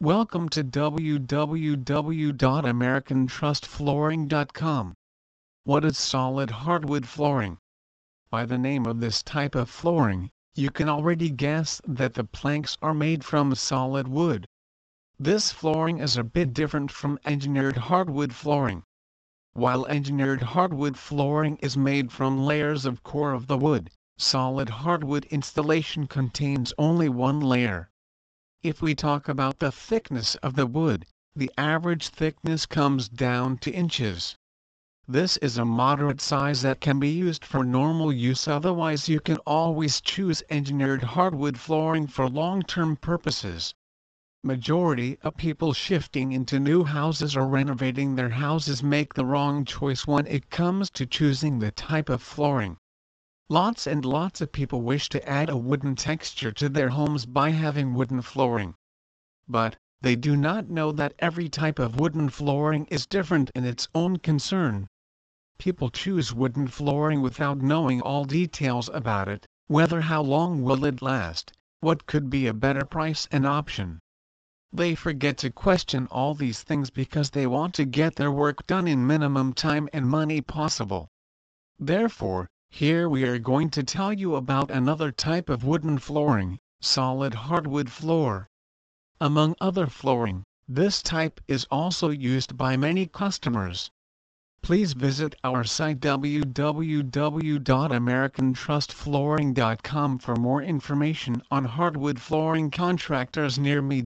Welcome to www.americantrustflooring.com. What is solid hardwood flooring? By the name of this type of flooring, you can already guess that the planks are made from solid wood. This flooring is a bit different from engineered hardwood flooring. While engineered hardwood flooring is made from layers of core of the wood, solid hardwood installation contains only one layer. If we talk about the thickness of the wood, the average thickness comes down to inches. This is a moderate size that can be used for normal use otherwise you can always choose engineered hardwood flooring for long-term purposes. Majority of people shifting into new houses or renovating their houses make the wrong choice when it comes to choosing the type of flooring. Lots and lots of people wish to add a wooden texture to their homes by having wooden flooring. But, they do not know that every type of wooden flooring is different in its own concern. People choose wooden flooring without knowing all details about it, whether how long will it last, what could be a better price and option. They forget to question all these things because they want to get their work done in minimum time and money possible. Therefore, here we are going to tell you about another type of wooden flooring, solid hardwood floor. Among other flooring, this type is also used by many customers. Please visit our site www.americantrustflooring.com for more information on hardwood flooring contractors near me.